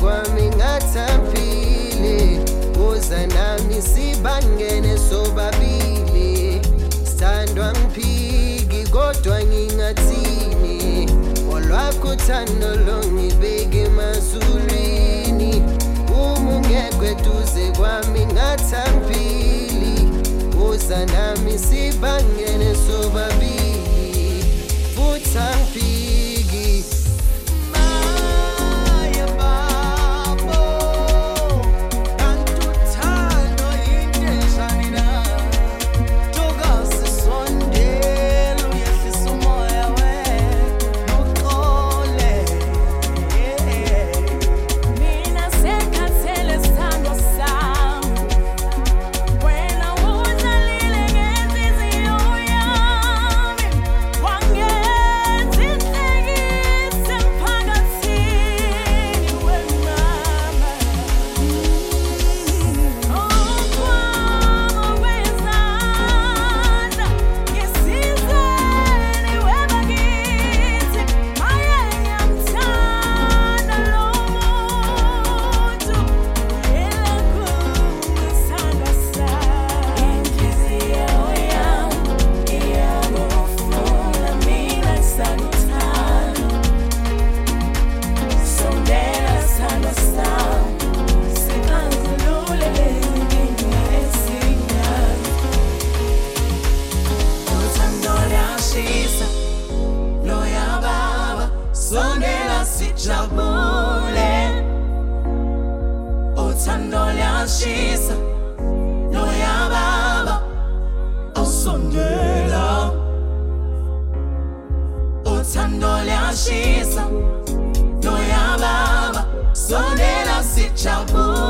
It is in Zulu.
kwami ngathaphile. Woza nami sibangene sobabili. Sithandwa mphiki kodwa ngingathini? Olwakho thando longibeke emazulwini. Uma ungekho eduze kwami ngathaphile. Woza nami sibangene sobabili. esse te amor.